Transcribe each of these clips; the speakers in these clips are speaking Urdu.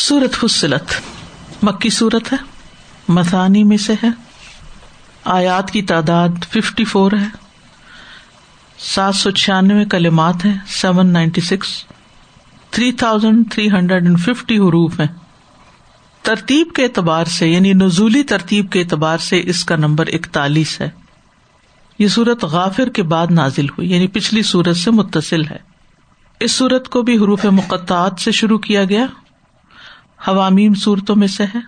سورت فصلت۔ مکی سورت ہے۔ مسانی میں سے ہے۔ آیات کی تعداد ففٹی فور ہے۔ سات سو چھیانوے کلمات ہیں۔ Seven ninety six. Three thousand three hundred and fifty حروف ہیں۔ ترتیب کے اعتبار سے یعنی نزولی ترتیب کے اعتبار سے اس کا نمبر اکتالیس ہے۔ یہ سورت غافر کے بعد نازل ہوئی یعنی پچھلی سورت سے متصل ہے۔ اس سورت کو بھی حروف مقطعات سے شروع کیا گیا۔ حوامیم صورتوں میں سے ہے۔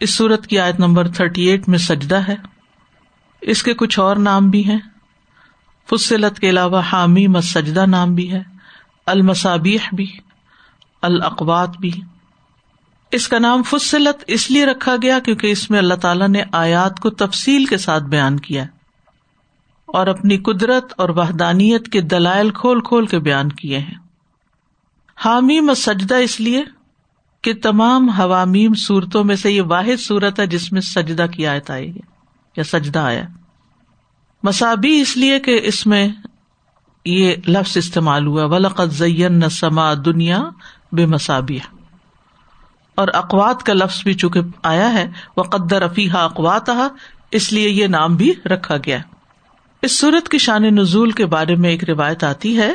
اس صورت کی آیت نمبر تھرٹی ایٹ میں سجدہ ہے۔ اس کے کچھ اور نام بھی ہیں۔ فصلت کے علاوہ حامی مسجدہ نام بھی ہے۔ المسابیح بھی۔ الاقوات بھی۔ اس کا نام فصلت اس لیے رکھا گیا کیونکہ اس میں اللہ تعالیٰ نے آیات کو تفصیل کے ساتھ بیان کیا اور اپنی قدرت اور وحدانیت کے دلائل کھول کھول کے بیان کیے ہیں۔ حامی مسجدہ اس لیے کہ تمام حوامیم صورتوں میں سے یہ واحد صورت ہے جس میں سجدہ کی آیت آئی ہے یا سجدہ آیا مسابی اس لیے کہ اس میں یہ لفظ استعمال ہوا ولقت زین سما دنیا بے مسابی اور اقوات کا لفظ بھی چونکہ آیا ہے وہ قدر افیح اقوات اس لیے یہ نام بھی رکھا گیا۔ اس صورت کی شان نزول کے بارے میں ایک روایت آتی ہے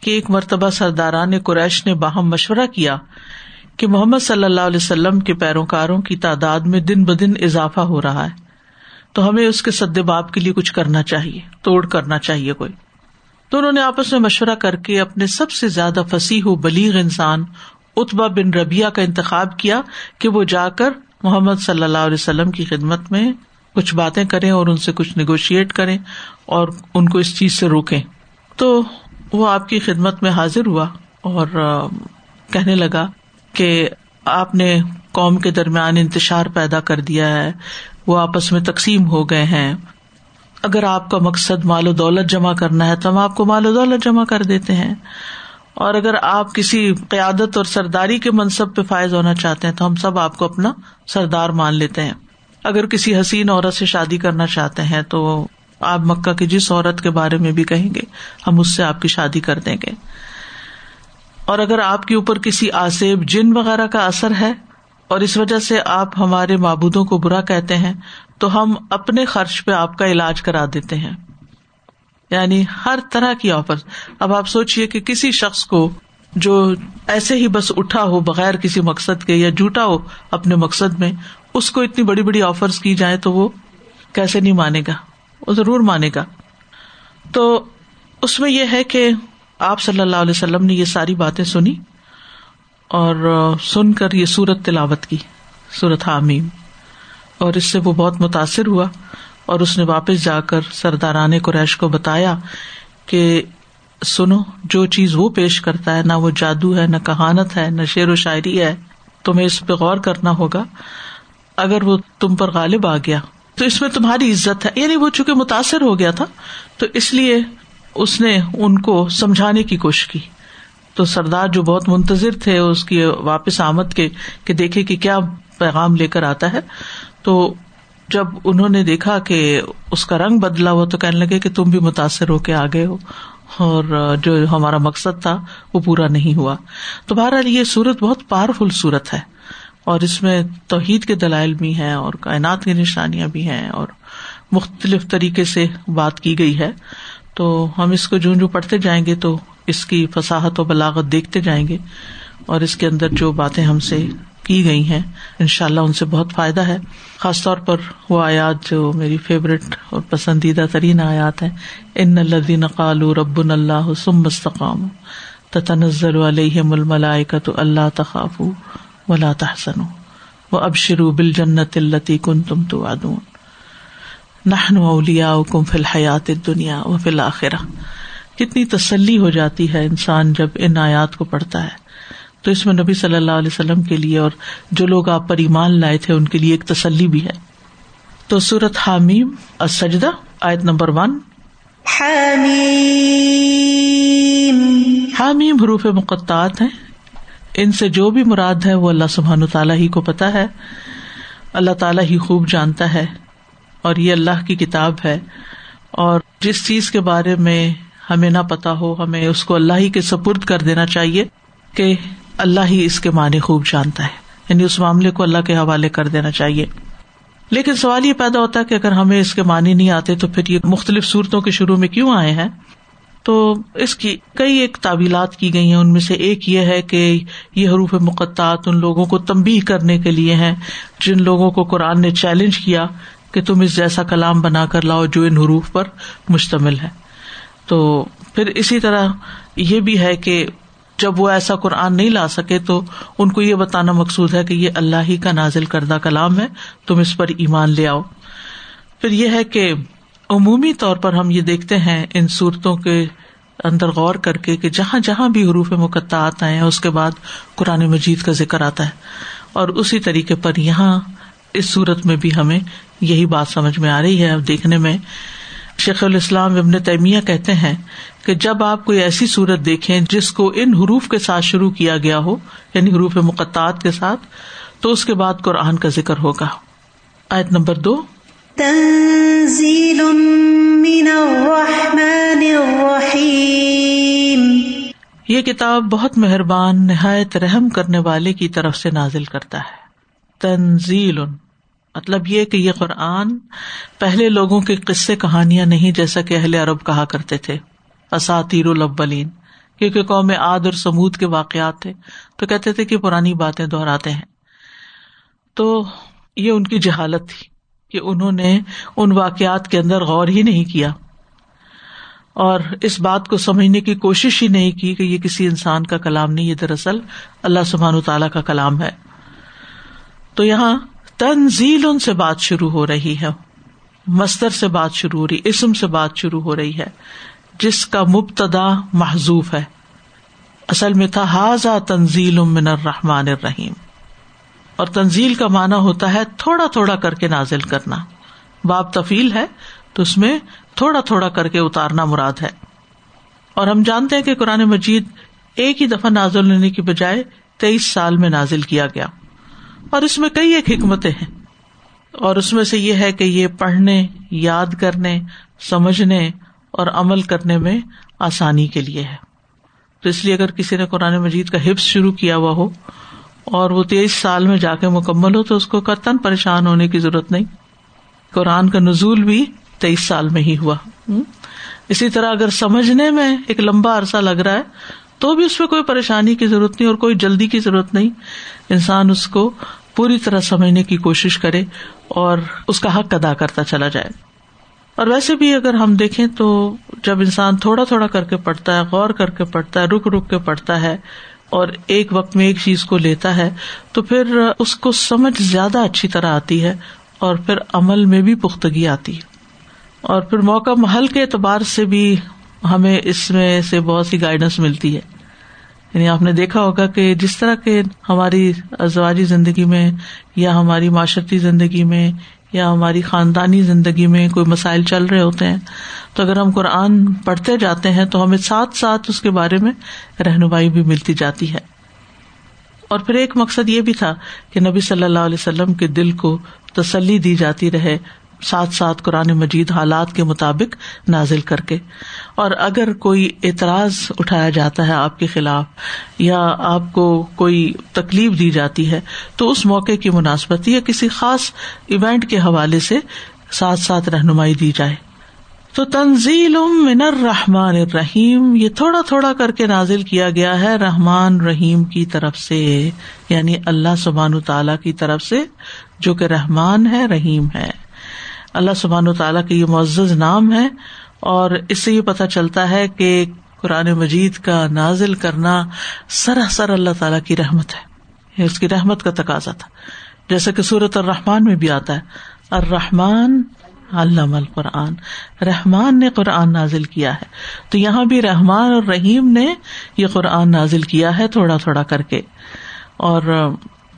کہ ایک مرتبہ سرداران قریش نے باہم مشورہ کیا کہ محمد صلی اللہ علیہ وسلم کے پیروکاروں کی تعداد میں دن بدن اضافہ ہو رہا ہے۔ تو ہمیں اس کے سد باپ کے لیے کچھ کرنا چاہیے، توڑ کرنا چاہیے کوئی۔ تو انہوں نے آپس میں مشورہ کر کے اپنے سب سے زیادہ فصیح و بلیغ انسان اتبا بن ربیہ کا انتخاب کیا کہ وہ جا کر محمد صلی اللہ علیہ وسلم کی خدمت میں کچھ باتیں کریں اور ان سے کچھ نیگوشیٹ کریں اور ان کو اس چیز سے روکیں۔ تو وہ آپ کی خدمت میں حاضر ہوا اور کہنے لگا کہ آپ نے قوم کے درمیان انتشار پیدا کر دیا ہے، وہ آپس میں تقسیم ہو گئے ہیں۔ اگر آپ کا مقصد مال و دولت جمع کرنا ہے، تو ہم آپ کو مال و دولت جمع کر دیتے ہیں۔ اور اگر آپ کسی قیادت اور سرداری کے منصب پہ فائز ہونا چاہتے ہیں، تو ہم سب آپ کو اپنا سردار مان لیتے ہیں۔ اگر کسی حسین عورت سے شادی کرنا چاہتے ہیں، تو آپ مکہ کی جس عورت کے بارے میں بھی کہیں گے، ہم اس سے آپ کی شادی کر دیں گے۔ اور اگر آپ کے اوپر کسی آسیب جن وغیرہ کا اثر ہے اور اس وجہ سے آپ ہمارے معبودوں کو برا کہتے ہیں، تو ہم اپنے خرچ پہ آپ کا علاج کرا دیتے ہیں۔ یعنی ہر طرح کی آفر۔ اب آپ سوچیے کہ کسی شخص کو جو ایسے ہی بس اٹھا ہو بغیر کسی مقصد کے یا جھوٹا ہو اپنے مقصد میں، اس کو اتنی بڑی بڑی آفرز کی جائے تو وہ کیسے نہیں مانے گا؟ وہ ضرور مانے گا۔ تو اس میں یہ ہے کہ آپ صلی اللہ علیہ وسلم نے یہ ساری باتیں سنی اور سن کر یہ سورت تلاوت کی، سورت حامیم۔ اور اس سے وہ بہت متاثر ہوا اور اس نے واپس جا کر سرداران قریش کو بتایا کہ سنو، جو چیز وہ پیش کرتا ہے، نہ وہ جادو ہے، نہ کہانت ہے، نہ شعر و شاعری ہے، تمہیں اس پہ غور کرنا ہوگا۔ اگر وہ تم پر غالب آ گیا، تو اس میں تمہاری عزت ہے۔ یعنی وہ چونکہ متاثر ہو گیا تھا، تو اس لیے اس نے ان کو سمجھانے کی کوشش کی۔ تو سردار جو بہت منتظر تھے اس کی واپس آمد کے کہ دیکھے کہ کیا پیغام لے کر آتا ہے۔ تو جب انہوں نے دیکھا کہ اس کا رنگ بدلا ہوا تو کہنے لگے کہ تم بھی متاثر ہو کے آگے ہو۔ اور جو ہمارا مقصد تھا وہ پورا نہیں ہوا۔ تو بہرحال یہ سورت بہت پاورفل سورت ہے۔ اور اس میں توحید کے دلائل بھی ہیں اور کائنات کی نشانیاں بھی ہیں اور مختلف طریقے سے بات کی گئی ہے۔ تو ہم اس کو جو جو پڑھتے جائیں گے تو اس کی فساحت و بلاغت دیکھتے جائیں گے اور اس کے اندر جو باتیں ہم سے کی گئی ہیں ان شاء اللہ ان سے بہت فائدہ ہے۔ خاص طور پر وہ آیات جو میری فیوریٹ اور پسندیدہ ترین آیات ہیں۔ ان الدین قالو رب اللہ سم مستقام تنزل علیہ ململائے اللہ تخاف ولا تحسن وہ اب شروع بل جنت التی کن تم تو نہن اولیا کم فی الحیات دنیا و فی الآخرہ کتنی تسلی ہو جاتی ہے انسان جب ان آیات کو پڑھتا ہے۔ تو اس میں نبی صلی اللہ علیہ وسلم کے لیے اور جو لوگ آپ پر ایمان لائے تھے ان کے لیے ایک تسلی بھی ہے۔ تو سورت حامیم السجدہ آیت نمبر ون۔ حامیم۔ حروف مقطعات ہیں۔ ان سے جو بھی مراد ہے وہ اللہ سبحان تعالیٰ ہی کو پتا ہے۔ اللہ تعالیٰ ہی خوب جانتا ہے۔ اور یہ اللہ کی کتاب ہے اور جس چیز کے بارے میں ہمیں نہ پتا ہو، ہمیں اس کو اللہ ہی کے سپرد کر دینا چاہیے کہ اللہ ہی اس کے معنی خوب جانتا ہے۔ یعنی اس معاملے کو اللہ کے حوالے کر دینا چاہیے۔ لیکن سوال یہ پیدا ہوتا ہے کہ اگر ہمیں اس کے معنی نہیں آتے تو پھر یہ مختلف صورتوں کے شروع میں کیوں آئے ہیں؟ تو اس کی کئی ایک تعویلات کی گئی ہیں۔ ان میں سے ایک یہ ہے کہ یہ حروف مقطعات ان لوگوں کو تمبی کرنے کے لیے ہیں، جن لوگوں کو قرآن نے چیلنج کیا کہ تم اس جیسا کلام بنا کر لاؤ جو ان حروف پر مشتمل ہے۔ تو پھر اسی طرح یہ بھی ہے کہ جب وہ ایسا قرآن نہیں لا سکے تو ان کو یہ بتانا مقصود ہے کہ یہ اللہ ہی کا نازل کردہ کلام ہے، تم اس پر ایمان لے آؤ۔ پھر یہ ہے کہ عمومی طور پر ہم یہ دیکھتے ہیں ان صورتوں کے اندر غور کر کے کہ جہاں جہاں بھی حروف مقطع آتا ہے اس کے بعد قرآن مجید کا ذکر آتا ہے۔ اور اسی طریقے پر یہاں اس صورت میں بھی ہمیں یہی بات سمجھ میں آ رہی ہے اب دیکھنے میں۔ شیخ الاسلام ابن تیمیہ کہتے ہیں کہ جب آپ کوئی ایسی صورت دیکھیں جس کو ان حروف کے ساتھ شروع کیا گیا ہو یعنی حروف مقطعات کے ساتھ تو اس کے بعد قرآن کا ذکر ہوگا۔ آیت نمبر دو۔ تنزیل من الرحمن الرحیم۔ یہ کتاب بہت مہربان نہایت رحم کرنے والے کی طرف سے نازل کرتا ہے۔ تنزیل۔ مطلب یہ کہ یہ قرآن پہلے لوگوں کے قصے کہانیاں نہیں جیسا کہ اہل عرب کہا کرتے تھے۔ اساتیر الاولین، کیونکہ قوم عاد اور سمود کے واقعات تھے۔ تو کہتے تھے کہ پرانی باتیں دہراتے ہیں۔ تو یہ ان کی جہالت تھی کہ انہوں نے ان واقعات کے اندر غور ہی نہیں کیا۔ اور اس بات کو سمجھنے کی کوشش ہی نہیں کی کہ یہ کسی انسان کا کلام نہیں، یہ دراصل اللہ سبحان تعالیٰ کا کلام ہے۔ تو یہاں تنزیل ان سے بات شروع ہو رہی ہے۔ مستر سے بات شروع ہو رہی، اسم سے بات شروع ہو رہی ہے۔ جس کا مبتدا محضوف ہے۔ اصل میں تھا حاضا تنزیل من الرحمن الرحیم اور تنزیل کا معنی ہوتا ہے، تھوڑا تھوڑا کر کے نازل کرنا۔ باب تفیل ہے، تو اس میں تھوڑا تھوڑا کر کے اتارنا مراد ہے۔ اور ہم جانتے ہیں کہ قرآن مجید ایک ہی دفعہ نازل ہونے کی بجائے تیئیس سال میں نازل کیا گیا۔ اور اس میں کئی ایک حکمتیں ہیں۔ اور اس میں سے یہ ہے کہ یہ پڑھنے، یاد کرنے، سمجھنے اور عمل کرنے میں آسانی کے لیے ہے۔ تو اس لیے اگر کسی نے قرآن مجید کا حفظ شروع کیا ہوا ہو اور وہ تیئیس سال میں جا کے مکمل ہو تو اس کو قطن پریشان ہونے کی ضرورت نہیں۔ قرآن کا نزول بھی تیئیس سال میں ہی ہوا۔ اسی طرح اگر سمجھنے میں ایک لمبا عرصہ لگ رہا ہے تو بھی اس میں کوئی پریشانی کی ضرورت نہیں اور کوئی جلدی کی ضرورت نہیں۔ انسان اس کو پوری طرح سمجھنے کی کوشش کرے اور اس کا حق ادا کرتا چلا جائے۔ اور ویسے بھی اگر ہم دیکھیں تو جب انسان تھوڑا تھوڑا کر کے پڑھتا ہے، غور کر کے پڑھتا ہے، رک رک کے پڑھتا ہے اور ایک وقت میں ایک چیز کو لیتا ہے، تو پھر اس کو سمجھ زیادہ اچھی طرح آتی ہے اور پھر عمل میں بھی پختگی آتی ہے۔ اور پھر موقع محل کے اعتبار سے بھی ہمیں اس میں سے بہت سی گائیڈنس ملتی ہے۔ یعنی آپ نے دیکھا ہوگا کہ جس طرح کے ہماری ازواجی زندگی میں یا ہماری معاشرتی زندگی میں یا ہماری خاندانی زندگی میں کوئی مسائل چل رہے ہوتے ہیں، تو اگر ہم قرآن پڑھتے جاتے ہیں تو ہمیں ساتھ ساتھ اس کے بارے میں رہنمائی بھی ملتی جاتی ہے۔ اور پھر ایک مقصد یہ بھی تھا کہ نبی صلی اللہ علیہ وسلم کے دل کو تسلی دی جاتی رہے ساتھ ساتھ قرآن مجید حالات کے مطابق نازل کر کے۔ اور اگر کوئی اعتراض اٹھایا جاتا ہے آپ کے خلاف یا آپ کو کوئی تکلیف دی جاتی ہے، تو اس موقع کی مناسبت یا کسی خاص ایونٹ کے حوالے سے ساتھ ساتھ رہنمائی دی جائے۔ تو تنزیل من الرحمن الرحیم، یہ تھوڑا تھوڑا کر کے نازل کیا گیا ہے رحمان رحیم کی طرف سے یعنی اللہ سبحان تعالی کی طرف سے، جو کہ رحمان ہے، رحیم ہے۔ اللہ سبحان و تعالیٰ کا یہ معزز نام ہے اور اس سے یہ پتہ چلتا ہے کہ قرآن مجید کا نازل کرنا سراسر اللہ تعالیٰ کی رحمت ہے۔ اس کی رحمت کا تقاضا تھا۔ جیسا کہ سورت الرحمان میں بھی آتا ہے۔ الرحمان علام القرآن۔ رحمان نے قرآن نازل کیا ہے۔ تو یہاں بھی رحمان اور رحیم نے یہ قرآن نازل کیا ہے تھوڑا تھوڑا کر کے۔ اور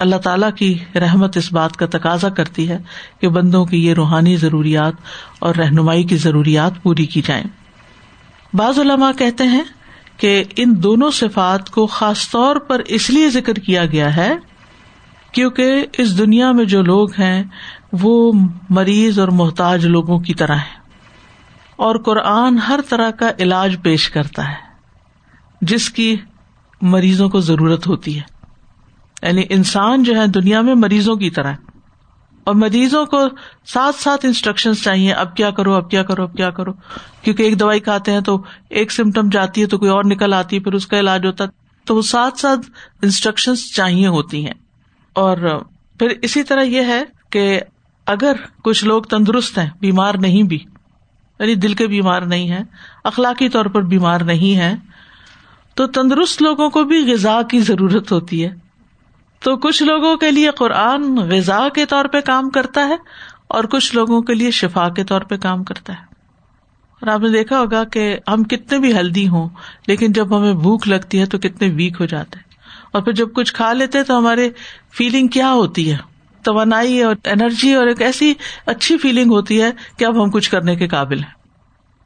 اللہ تعالیٰ کی رحمت اس بات کا تقاضا کرتی ہے کہ بندوں کی یہ روحانی ضروریات اور رہنمائی کی ضروریات پوری کی جائیں۔ بعض علماء کہتے ہیں کہ ان دونوں صفات کو خاص طور پر اس لیے ذکر کیا گیا ہے کیونکہ اس دنیا میں جو لوگ ہیں وہ مریض اور محتاج لوگوں کی طرح ہے اور قرآن ہر طرح کا علاج پیش کرتا ہے، جس کی مریضوں کو ضرورت ہوتی ہے۔ یعنی انسان جو ہے دنیا میں مریضوں کی طرح اور مریضوں کو ساتھ ساتھ انسٹرکشن چاہیے، اب کیا کرو، اب کیا کرو، اب کیا کرو۔ کیونکہ ایک دوائی کھاتے ہیں تو ایک سمٹم جاتی ہے تو کوئی اور نکل آتی ہے، پھر اس کا علاج ہوتا ہے۔ تو وہ ساتھ ساتھ انسٹرکشن چاہیے ہوتی ہیں۔ اور پھر اسی طرح یہ ہے کہ اگر کچھ لوگ تندرست ہیں، بیمار نہیں بھی یعنی دل کے بیمار نہیں ہے اخلاقی طور پر بیمار نہیں ہے تو تندرست لوگوں کو بھی غذا کی ضرورت ہوتی ہے۔ تو کچھ لوگوں کے لیے قرآن غذا کے طور پہ کام کرتا ہے اور کچھ لوگوں کے لیے شفا کے طور پہ کام کرتا ہے۔ اور آپ نے دیکھا ہوگا کہ ہم کتنے بھی ہیلدی ہوں، لیکن جب ہمیں بھوک لگتی ہے تو کتنے ویک ہو جاتے ہیں۔ اور پھر جب کچھ کھا لیتے تو ہماری فیلنگ کیا ہوتی ہے؟ توانائی اور انرجی اور ایک ایسی اچھی فیلنگ ہوتی ہے کہ اب ہم کچھ کرنے کے قابل ہیں۔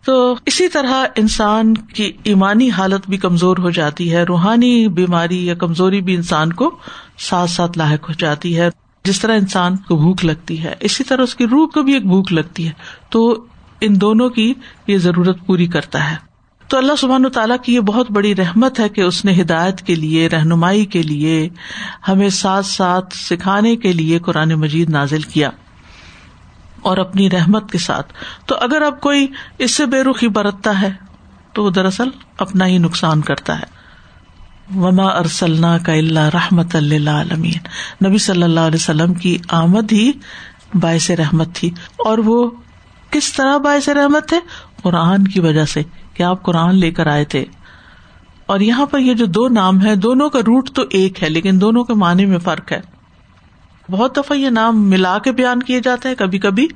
تو اسی طرح انسان کی ایمانی حالت بھی کمزور ہو جاتی ہے، روحانی بیماری یا کمزوری بھی انسان کو ساتھ ساتھ لاحق ہو جاتی ہے۔ جس طرح انسان کو بھوک لگتی ہے، اسی طرح اس کی روح کو بھی ایک بھوک لگتی ہے۔ تو ان دونوں کی یہ ضرورت پوری کرتا ہے۔ تو اللہ سبحان و تعالیٰ کی یہ بہت بڑی رحمت ہے کہ اس نے ہدایت کے لیے، رہنمائی کے لیے ہمیں ساتھ ساتھ سکھانے کے لیے قرآن مجید نازل کیا۔ اور اپنی رحمت کے ساتھ۔ تو اگر اب کوئی اس سے بے رخی برتتا ہے، تو وہ دراصل اپنا ہی نقصان کرتا ہے۔ وما ارسل کا اللہ رحمت اللہ عالمین نبی صلی اللہ علیہ وسلم کی آمد ہی باعث رحمت تھی۔ اور وہ کس طرح باعث رحمت تھے قرآن کی وجہ سے کہ آپ قرآن لے کر آئے تھے۔ اور یہاں پر یہ جو دو نام ہے دونوں کا روٹ تو ایک ہے، لیکن دونوں کے معنی میں فرق ہے۔ بہت دفعہ یہ نام ملا کے بیان کیے جاتے ہیں کبھی کبھی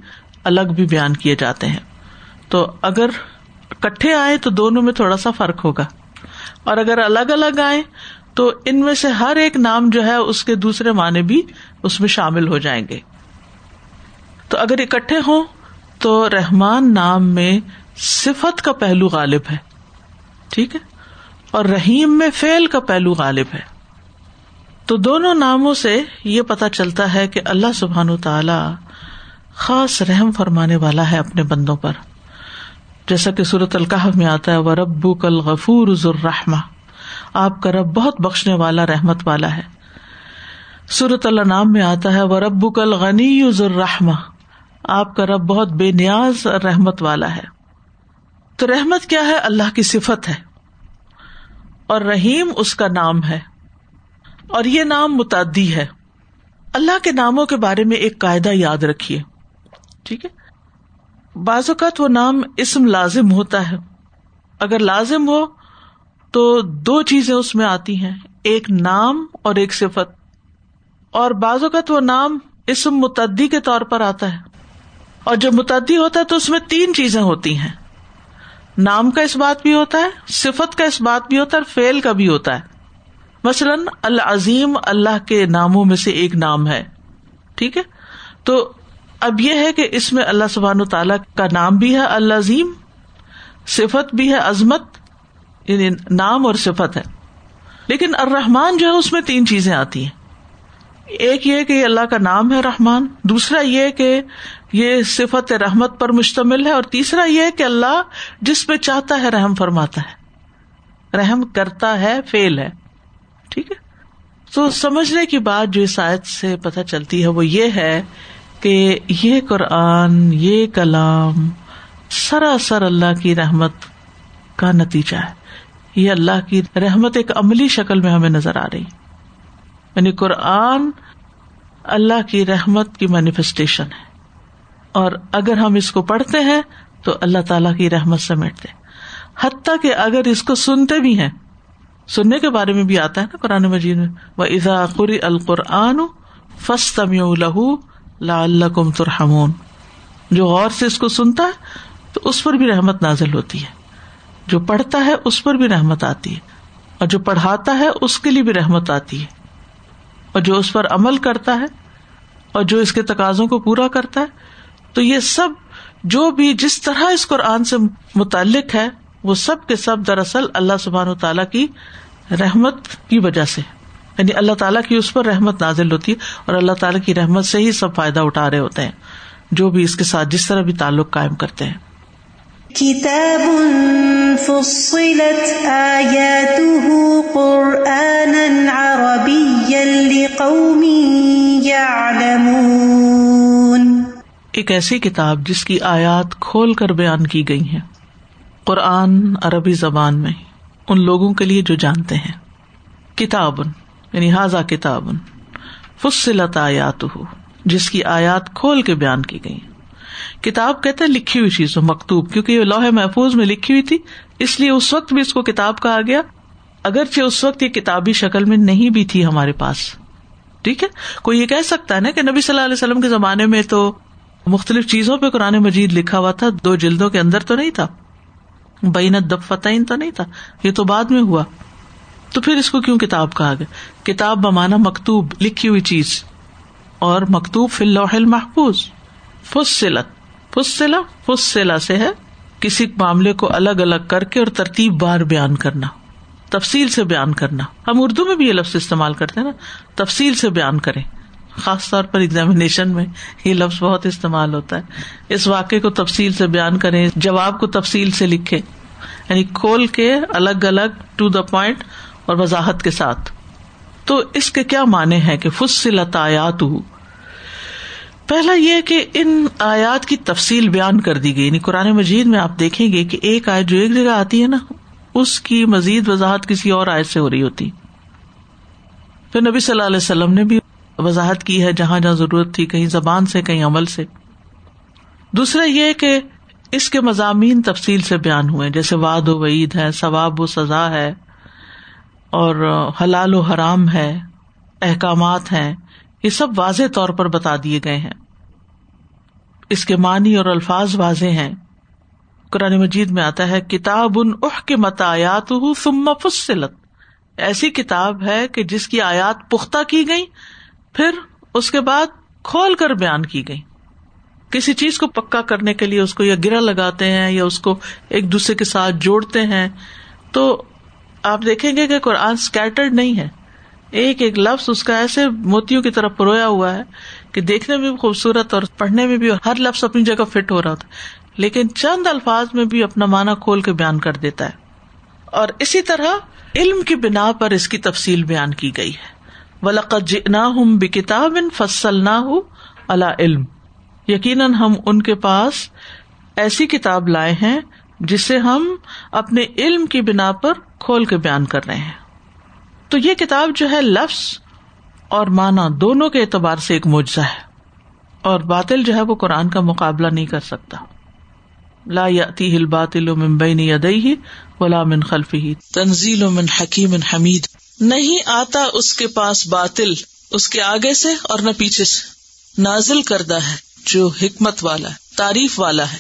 الگ بھی بیان کیے جاتے ہیں۔ تو اگر کٹھے آئے تو دونوں میں تھوڑا سا فرق ہوگا۔ اور اگر الگ الگ آئے تو ان میں سے ہر ایک نام جو ہے، اس کے دوسرے معنی بھی اس میں شامل ہو جائیں گے۔ تو اگر اکٹھے ہوں تو رحمان نام میں صفت کا پہلو غالب ہے۔ ٹھیک ہے؟ اور رحیم میں فیل کا پہلو غالب ہے۔ تو دونوں ناموں سے یہ پتا چلتا ہے کہ اللہ سبحان تعالی خاص رحم فرمانے والا ہے اپنے بندوں پر۔ جیسا کہ صورت القاح میں آتا ہے وہ ربو کل غفور ذرحمہ آپ کا رب بہت بخشنے والا، رحمت والا ہے۔ سورت اللہ نام میں آتا ہے وہ ربو کل غنی ذرحمہ آپ کا رب بہت بے نیاز، رحمت والا ہے۔ تو رحمت کیا ہے؟ اللہ کی صفت ہے۔ اور رحیم اس کا نام ہے۔ اور یہ نام متعدی ہے۔ اللہ کے ناموں کے بارے میں ایک قاعدہ یاد رکھیے۔ ٹھیک ہے؟ بعض اوقات وہ نام اسم لازم ہوتا ہے۔ اگر لازم ہو تو دو چیزیں اس میں آتی ہیں، ایک نام اور ایک صفت۔ اور بعض اوقات وہ نام اسم متعدی کے طور پر آتا ہے۔ اور جب متعدی ہوتا ہے تو اس میں تین چیزیں ہوتی ہیں۔ نام کا اس بات بھی ہوتا ہے، صفت کا اس بات بھی ہوتا ہے اور فیل کا بھی ہوتا ہے۔ مثلاً العظیم اللہ کے ناموں میں سے ایک نام ہے، ٹھیک ہے؟ تو اب یہ ہے کہ اس میں اللہ سبحان تعالی کا نام بھی ہے العظیم، صفت بھی ہے عظمت یعنی نام اور صفت ہے۔ لیکن الرحمان جو ہے اس میں تین چیزیں آتی ہیں۔ ایک یہ کہ اللہ کا نام ہے رحمان، دوسرا یہ کہ یہ صفت رحمت پر مشتمل ہے، اور تیسرا یہ کہ اللہ جس پہ چاہتا ہے رحم فرماتا ہے۔ رحم کرتا ہے فیل ہے۔ ٹھیک ہے؟ تو سمجھنے کی بات جو اس آیت سے پتہ چلتی ہے وہ یہ ہے کہ یہ قرآن، یہ کلام سراسر اللہ کی رحمت کا نتیجہ ہے۔ یہ اللہ کی رحمت ایک عملی شکل میں ہمیں نظر آ رہی۔ یعنی قرآن اللہ کی رحمت کی مینیفیسٹیشن ہے۔ اور اگر ہم اس کو پڑھتے ہیں تو اللہ تعالی کی رحمت سمیٹتے۔ حتیٰ کہ اگر اس کو سنتے بھی ہیں سننے کے بارے میں بھی آتا ہے نا قرآن مجید میں۔ وہ ازا قری القرآن فسطم لہو لا اللہ کم ترحمون۔ جو غور سے اس کو سنتا ہے، تو اس پر بھی رحمت نازل ہوتی ہے۔ جو پڑھتا ہے، اس پر بھی رحمت آتی ہے۔ اور جو پڑھاتا ہے، اس کے لیے بھی رحمت آتی ہے۔ اور جو اس پر عمل کرتا ہے، اور جو اس کے تقاضوں کو پورا کرتا ہے، تو یہ سب جو بھی جس طرح اس قرآن سے متعلق ہے وہ سب کے سب دراصل اللہ سبحان و تعالیٰ کی رحمت کی وجہ سے یعنی اللہ تعالیٰ کی اس پر رحمت نازل ہوتی ہے اور اللہ تعالیٰ کی رحمت سے ہی سب فائدہ اٹھا رہے ہوتے ہیں۔ جو بھی اس کے ساتھ جس طرح بھی تعلق قائم کرتے ہیں۔ کتاب فصلت آیاته قرآنا لقوم يعلمون ایک ایسی کتاب جس کی آیات کھول کر بیان کی گئی ہیں۔ قرآن عربی زبان میں ان لوگوں کے لیے جو جانتے ہیں۔ کتاب یعنی حاضہ کتاب، فصلت آیات ہو جس کی آیات کھول کے بیان کی گئی۔ کتاب کہتے ہیں لکھی ہوئی چیز مکتوب، کیونکہ یہ لوہے محفوظ میں لکھی ہوئی تھی، اس لیے اس وقت بھی اس کو کتاب کہا گیا۔ اگرچہ اس وقت یہ کتابی شکل میں نہیں بھی تھی ہمارے پاس۔ ٹھیک ہے؟ کوئی یہ کہہ سکتا ہے نا کہ نبی صلی اللہ علیہ وسلم کے زمانے میں تو مختلف چیزوں پہ قرآن مجید لکھا ہوا تھا، دو جلدوں کے اندر تو نہیں تھا۔ بینت دب فتح تو نہیں تھا۔ یہ تو بعد میں ہوا۔ تو پھر اس کو کیوں کتاب کہا گیا؟ کتاب بمانا مکتوب، لکھی ہوئی چیز۔ اور مکتوب فی اللہ محفوظ فصلت۔ فصلا فصلا سے ہے کسی معاملے کو الگ الگ کر کے اور ترتیب بار بیان کرنا۔ تفصیل سے بیان کرنا۔ ہم اردو میں بھی یہ لفظ استعمال کرتے ہیں نا۔ تفصیل سے بیان کریں۔ خاص طور پر ایگزامیشن میں یہ لفظ بہت استعمال ہوتا ہے۔ اس واقعے کو تفصیل سے بیان کریں، جواب کو تفصیل سے لکھے یعنی کھول کے الگ الگ ٹو دا پوائنٹ اور وضاحت کے ساتھ۔ تو اس کے کیا معنی ہے کہ فصلت آیات پہلا یہ کہ ان آیات کی تفصیل بیان کر دی گئی۔ یعنی قرآن مجید میں آپ دیکھیں گے کہ ایک آیت جو ایک جگہ آتی ہے نا، اس کی مزید وضاحت کسی اور آیت سے ہو رہی ہوتی۔ پھر نبی صلی اللہ علیہ وسلم نے بھی وضاحت کی ہے جہاں جہاں ضرورت تھی، کہیں زبان سے، کہیں عمل سے۔ دوسرا یہ کہ اس کے مضامین تفصیل سے بیان ہوئے جیسے واد و وعید ہے، ثواب و سزا ہے، اور حلال و حرام ہے، احکامات ہیں، یہ سب واضح طور پر بتا دیے گئے ہیں۔ اس کے معنی اور الفاظ واضح ہیں۔ قرآن مجید میں آتا ہے، کتاب ان اح کے متایات فصلت۔ ایسی کتاب ہے کہ جس کی آیات پختہ کی گئی پھر اس کے بعد کھول کر بیان کی گئی۔ کسی چیز کو پکا کرنے کے لیے اس کو یا گرا لگاتے ہیں یا اس کو ایک دوسرے کے ساتھ جوڑتے ہیں۔ تو آپ دیکھیں گے کہ قرآن اسکیٹرڈ نہیں ہے۔ ایک ایک لفظ اس کا ایسے موتیوں کی طرف پرویا ہوا ہے کہ دیکھنے میں بھی خوبصورت اور پڑھنے میں بھی ہر لفظ اپنی جگہ فٹ ہو رہا تھا لیکن چند الفاظ میں بھی اپنا مانا کھول کے بیان کر دیتا ہے۔ اور اسی طرح علم کی بنا پر اس کی تفصیل بیان کی گئی ہے۔ ولقت نہ ہوں بے کتاب ان فصل نہ ہو اللہ علم۔ یقیناً ہم ان کے پاس ایسی کتاب لائے ہیں جسے ہم اپنے علم کی بنا پر کھول کے بیان کر رہے ہیں۔ تو یہ کتاب جو ہے لفظ اور مانا دونوں کے اعتبار سے ایک معجزہ ہے اور باطل جو ہے وہ قرآن کا مقابلہ نہیں کر سکتا۔ لا ہل باطل و ممبئی ادئی ولا من خلفی تنزیل من حکیم حمید. نہیں آتا اس کے پاس باطل، اس کے آگے سے اور نہ پیچھے سے. نازل کردہ ہے، جو حکمت والا ہے تعریف والا ہے.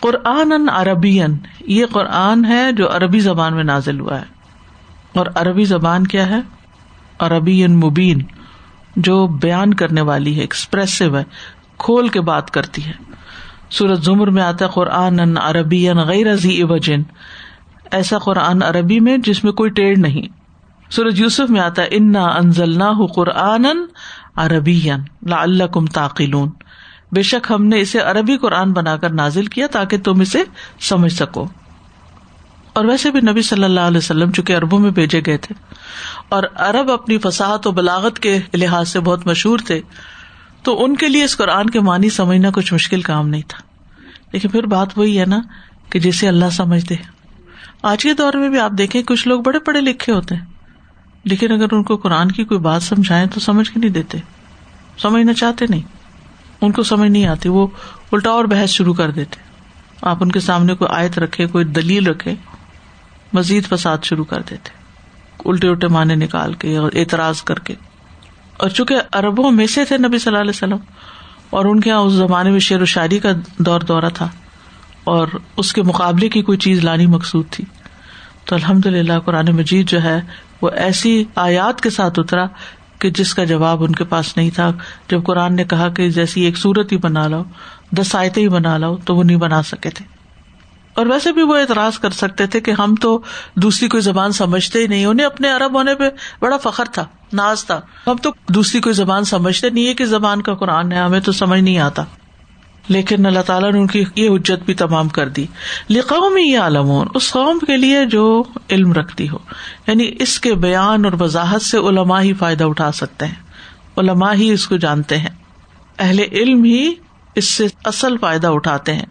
قرآن عربی یہ قرآن ہے جو عربی زبان میں نازل ہوا ہے. اور عربی زبان کیا ہے؟ عربی مبین، جو بیان کرنے والی ہے، ایکسپریسو ہے، کھول کے بات کرتی ہے. سورت زمر میں آتا ہے قرآن عربی غیر وجن۔ ایسا قرآن عربی میں جس میں کوئی ٹیڑھ نہیں۔ سورج یوسف میں آتا انا انزل نہ قرآن عربی لا اللہ کم تاقلون بے شک ہم نے اسے عربی قرآن بنا کر نازل کیا تاکہ تم اسے سمجھ سکو۔ اور ویسے بھی نبی صلی اللہ علیہ وسلم چونکہ اربوں میں بھیجے گئے تھے۔ اور ارب اپنی فساحت و بلاغت کے لحاظ سے بہت مشہور تھے۔ تو ان کے لیے اس قرآن کے معنی سمجھنا کچھ مشکل کام نہیں تھا۔ لیکن پھر بات وہی ہے نا کہ جسے اللہ سمجھتے آج کے دور میں بھی آپ دیکھیں کچھ لوگ بڑے پڑھے لکھے ہوتے ہیں۔ لیکن اگر ان کو قرآن کی کوئی بات سمجھائے تو سمجھ کے نہیں دیتے۔ سمجھنا چاہتے نہیں۔ ان کو سمجھ نہیں آتی۔ وہ الٹا اور بحث شروع کر دیتے۔ آپ ان کے سامنے کوئی آیت رکھے کوئی دلیل رکھے مزید فساد شروع کر دیتے۔ الٹے الٹے معنی نکال کے اور اعتراض کر کے۔ اور چونکہ اربوں میں سے تھے نبی صلی اللہ علیہ وسلم، اور ان کے یہاں اس زمانے میں شعر و شاعری کا دور دورہ تھا، اور اس کے مقابلے کی کوئی چیز لانی مقصود تھی۔ تو الحمد للہ قرآن مجید جو ہے، وہ ایسی آیات کے ساتھ اترا کہ جس کا جواب ان کے پاس نہیں تھا۔ جب قرآن نے کہا کہ جیسی ایک سورت ہی بنا لاؤ، دس آیتیں ہی بنا لاؤ، تو وہ نہیں بنا سکے تھے۔ اور ویسے بھی وہ اعتراض کر سکتے تھے کہ ہم تو دوسری کوئی زبان سمجھتے ہی نہیں۔ انہیں اپنے عرب ہونے پہ بڑا فخر تھا، ناز تھا۔ ہم تو دوسری کوئی زبان سمجھتے نہیں ہے کہ زبان کا قرآن ہے، ہمیں تو سمجھ نہیں آتا۔ لیکن اللہ تعالیٰ نے ان کی یہ حجت بھی تمام کر دی۔ لقوم یہ عالمون اس قوم کے لیے جو علم رکھتی ہو۔ یعنی اس کے بیان اور وضاحت سے علماء ہی فائدہ اٹھا سکتے ہیں۔ علماء ہی اس کو جانتے ہیں۔ اہل علم ہی اس سے اصل فائدہ اٹھاتے ہیں۔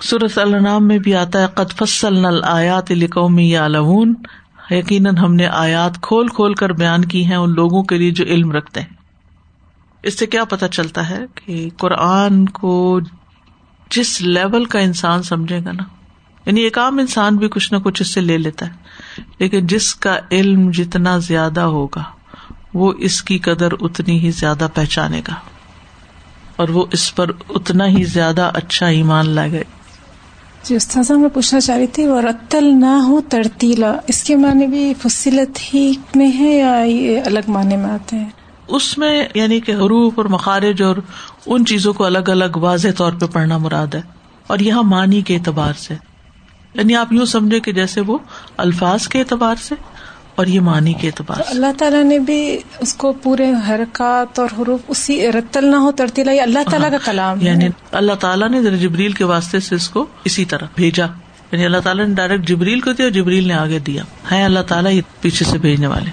صورت النام میں بھی آتا ہے، قد فصل نل آیات لقومی عالمون یقیناً ہم نے آیات کھول کھول کر بیان کی ہیں ان لوگوں کے لیے جو علم رکھتے ہیں۔ اس سے کیا پتا چلتا ہے کہ قرآن کو جس لیول کا انسان سمجھے گا نا یعنی ایک عام انسان بھی کچھ نہ کچھ اس سے لے لیتا ہے، لیکن جس کا علم جتنا زیادہ ہوگا، وہ اس کی قدر اتنی ہی زیادہ پہچانے گا، اور وہ اس پر اتنا ہی زیادہ اچھا ایمان لگے جی استاذہ میں پوچھنا چاہ رہی تھی، وہ رتل نہ ہو، ترتیلا، اس کے معنی بھی فصلت ہی میں ہے یا یہ الگ معنی میں آتے ہیں؟ اس میں یعنی کہ حروف اور مخارج اور ان چیزوں کو الگ الگ واضح طور پہ پڑھنا مراد ہے، اور یہاں معنی کے اعتبار سے۔ یعنی آپ یوں سمجھے کہ جیسے وہ الفاظ کے اعتبار سے اور یہ معنی کے اعتبار اللہ تعالیٰ نے بھی اس کو پورے حرکات اور حروف اسی رتل نہ ہو ترتیلا یہ اللہ تعالیٰ کا ہاں، کلام یعنی اللہ تعالیٰ نے جبریل کے واسطے سے اس کو اسی طرح بھیجا۔ یعنی اللہ تعالیٰ نے ڈائریکٹ جبریل کو دیا جبریل نے آگے دیا۔ ہے اللہ تعالیٰ یہ پیچھے سے بھیجنے والے۔